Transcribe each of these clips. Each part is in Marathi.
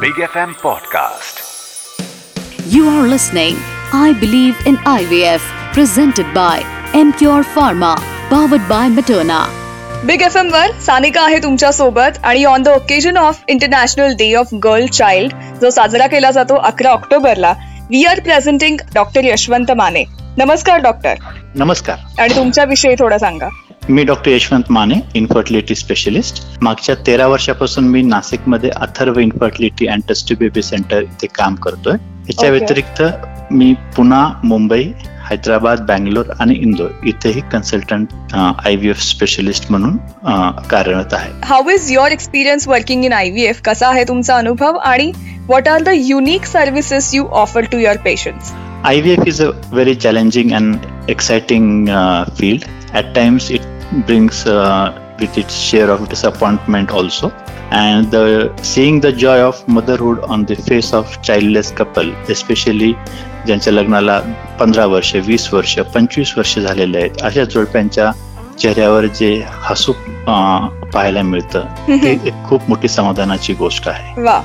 Big FM Podcast. You are listening I Believe in IVF presented by MCure Pharma powered by Materna. Big F M वर सानिका आहे तुमच्यासोबत आणि on the occasion of international day of girl child जो साजरा केला जातो अकरा ऑक्टोबरला we are presenting doctor Yashwant Mane नमस्कार डॉक्टर नमस्कार आणि तुमच्याविषयी थोडं सांगा मी doctor Yashwant Mane infertility specialist मागच्या तेरा वर्षापासून मी नाशिकमध्ये Atharva infertility and test baby centre इथे काम करतोय. याच्या. व्यतिरिक्त मी पुणा मुंबई हैदराबाद बँगलोर आणि इंदोर इथेही consultant I V F specialist म्हणून अ, कार्यरत आहे. How is your experience working in I V F कसा आहे तुमचा अनुभव? आणि what are the unique services you offer to your patients IVF is a very challenging and exciting uh, field. At times, it brings uh, with its share of disappointment also. And the, seeing the joy of motherhood on the face of childless couple, especially ज्यांच्या लग्नाला पंधरा वर्ष वीस वर्ष पंचवीस वर्ष झालेले आहेत अशा जोडप्यांच्या चेहऱ्यावर जे हसू पाहायला मिळतं ते एक खूप मोठी समाधानाची गोष्ट आहे. वा.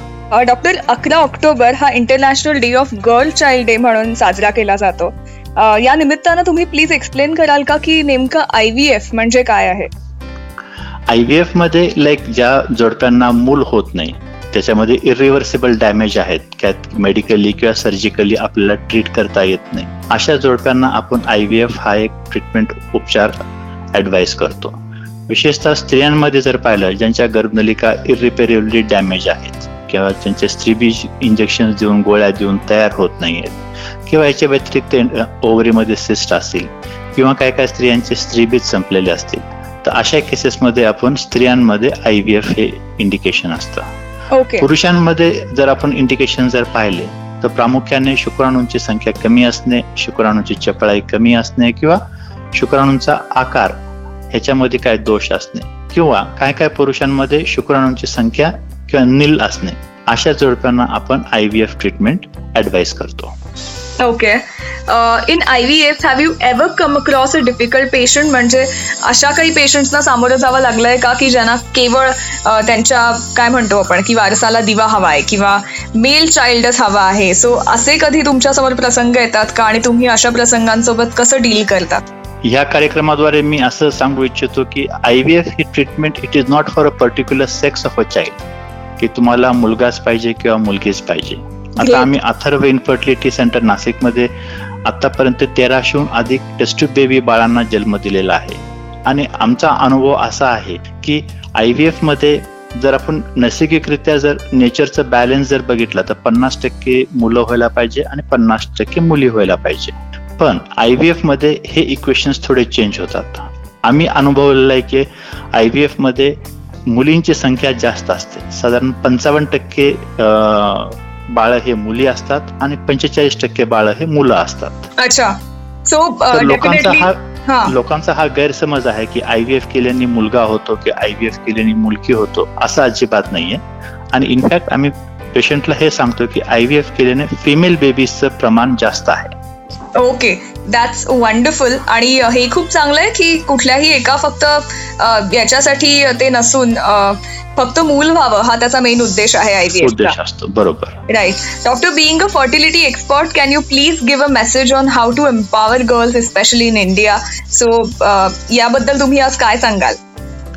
डॉक्टर अकरा ऑक्टोबर हा international day of girl child day म्हणून साजरा केला जातो. या निमित्तानं तुम्ही प्लीज एक्सप्लेन कराल का की नेमकं आय व्ही एफ म्हणजे काय आहे? आय व्ही एफमध्ये लाईक ज्या जोडप्यांना मूल होत नाही त्याच्यामध्ये इरिव्हर्सिबल डॅमेज आहेत त्यात मेडिकली किंवा सर्जिकली आपल्याला ट्रीट करता येत नाही. अशा जोडप्यांना आपण आय व्ही एफ हा एक ट्रीटमेंट उपचार ऍडवाइस करतो. विशेषतः स्त्रियांमध्ये जर पाहिलं ज्यांच्या गर्भनलिका इरिपेरेबली डॅमेज आहेत किंवा ज्यांचे स्त्रीबीज इंजेक्शन देऊन गोळ्या देऊन तयार होत नाही आहेत किंवा याच्या व्यतिरिक्त ओव्हरीमध्ये सिस्ट असतील किंवा काय काय स्त्रियांचे स्त्रीबीज संपलेले असतील. तर अशा केसेसमध्ये आपण स्त्रियांमध्ये आय व्ही एफ हे इंडिकेशन असतं. ओके पुरुषांमध्ये जर आपण इंडिकेशन जर पाहिले तर प्रामुख्याने शुक्राणूंची संख्या कमी असणे शुक्राणूंची चपळाई कमी असणे किंवा शुक्राणूंचा आकार ह्याच्यामध्ये काय दोष असणे किंवा काय काय पुरुषांमध्ये शुक्राणूंची संख्या किंवा निल असणे अशा जोडप्यांना आपण I V F treatment advice करतो. Okay in I V F have you ever come across a difficult patient म्हणजे अशा काही पेशंट्सना सामोरं जावं लागलंय का? की ज्यांना केवळ अ, त्यांच्या काय म्हणतो आपण की वारसाला दिवा हवा आहे किंवा मेल चाइल्डच हवा आहे. सो असे कधी तुमच्यासमोर प्रसंग येतात का? आणि तुम्ही अशा प्रसंगांसोबत कसं डील करता? ह्या कार्यक्रमाद्वारे मी असं सांगू इच्छितो की I V F he treatment it is not for a particular sex of a child की तुम्हाला मुलगाच पाहिजे किंवा मुलगीच पाहिजे. आता आम्ही अथर्व इन्फर्टिलिटी सेंटर नाशिकमध्ये आतापर्यंत तेराशेहून अधिक टेस्ट बेबी बाळांना जन्म दिलेला आहे. आणि आमचा अनुभव असा आहे की आय व्ही एफमध्ये जर आपण नैसर्गिकरित्या जर नेचरचं बॅलन्स जर बघितलं तर पन्नास टक्के मुलं व्हायला पाहिजे आणि पन्नास टक्के मुली व्हायला पाहिजे. पण आय व्ही एफमध्ये हे इक्वेशन्स थोडे चेंज होतात. आम्ही अनुभवलेलं आहे की आय व्ही एफमध्ये मुलींची संख्या जास्त असते. साधारण पंचावन्न टक्के बाळ हे मुली असतात आणि पंचेचाळीस टक्के बाळ हे मुलं असतात. अच्छा. सो तर लोकांचा हा हा. लोकांचा हा गैरसमज आहे की आय व्ही एफ केल्याने मुलगा होतो की आय व्ही एफ केल्याने मुलगी होतो असं अजिबात नाहीये. आणि इनफॅक्ट आम्ही पेशंटला हे सांगतो की आय व्ही एफ केल्याने फिमेल बेबीजचं प्रमाण जास्त आहे. ओके दॅट्स वंडरफुल आणि हे खूप चांगलं आहे की कुठल्याही एका फक्त याच्यासाठी ते नसून फक्त मूल व्हावं हा त्याचा मेन उद्देश आहे आय बरोबर. Right doctor being a fertility expert can you please give a message on how to empower girls especially in India so याबद्दल तुम्ही आज काय सांगाल?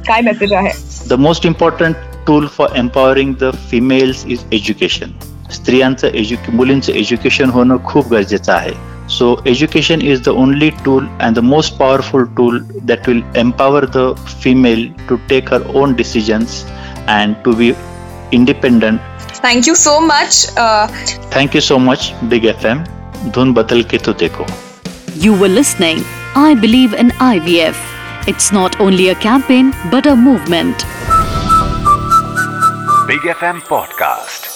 काय मेसेज आहे? The most important tool for empowering the females is education स्त्रियांचं एज्युके मुलींचं एज्युकेशन होणं खूप गरजेचं आहे. So, education is the only tool and the most powerful tool that will empower the female to take her own decisions and to be independent. Thank you so much. Uh... Thank you so much, Big FM. Dhun Batal Ke To Dekho. You were listening. I believe in IVF. It's not only a campaign, but a movement. Big FM Podcast.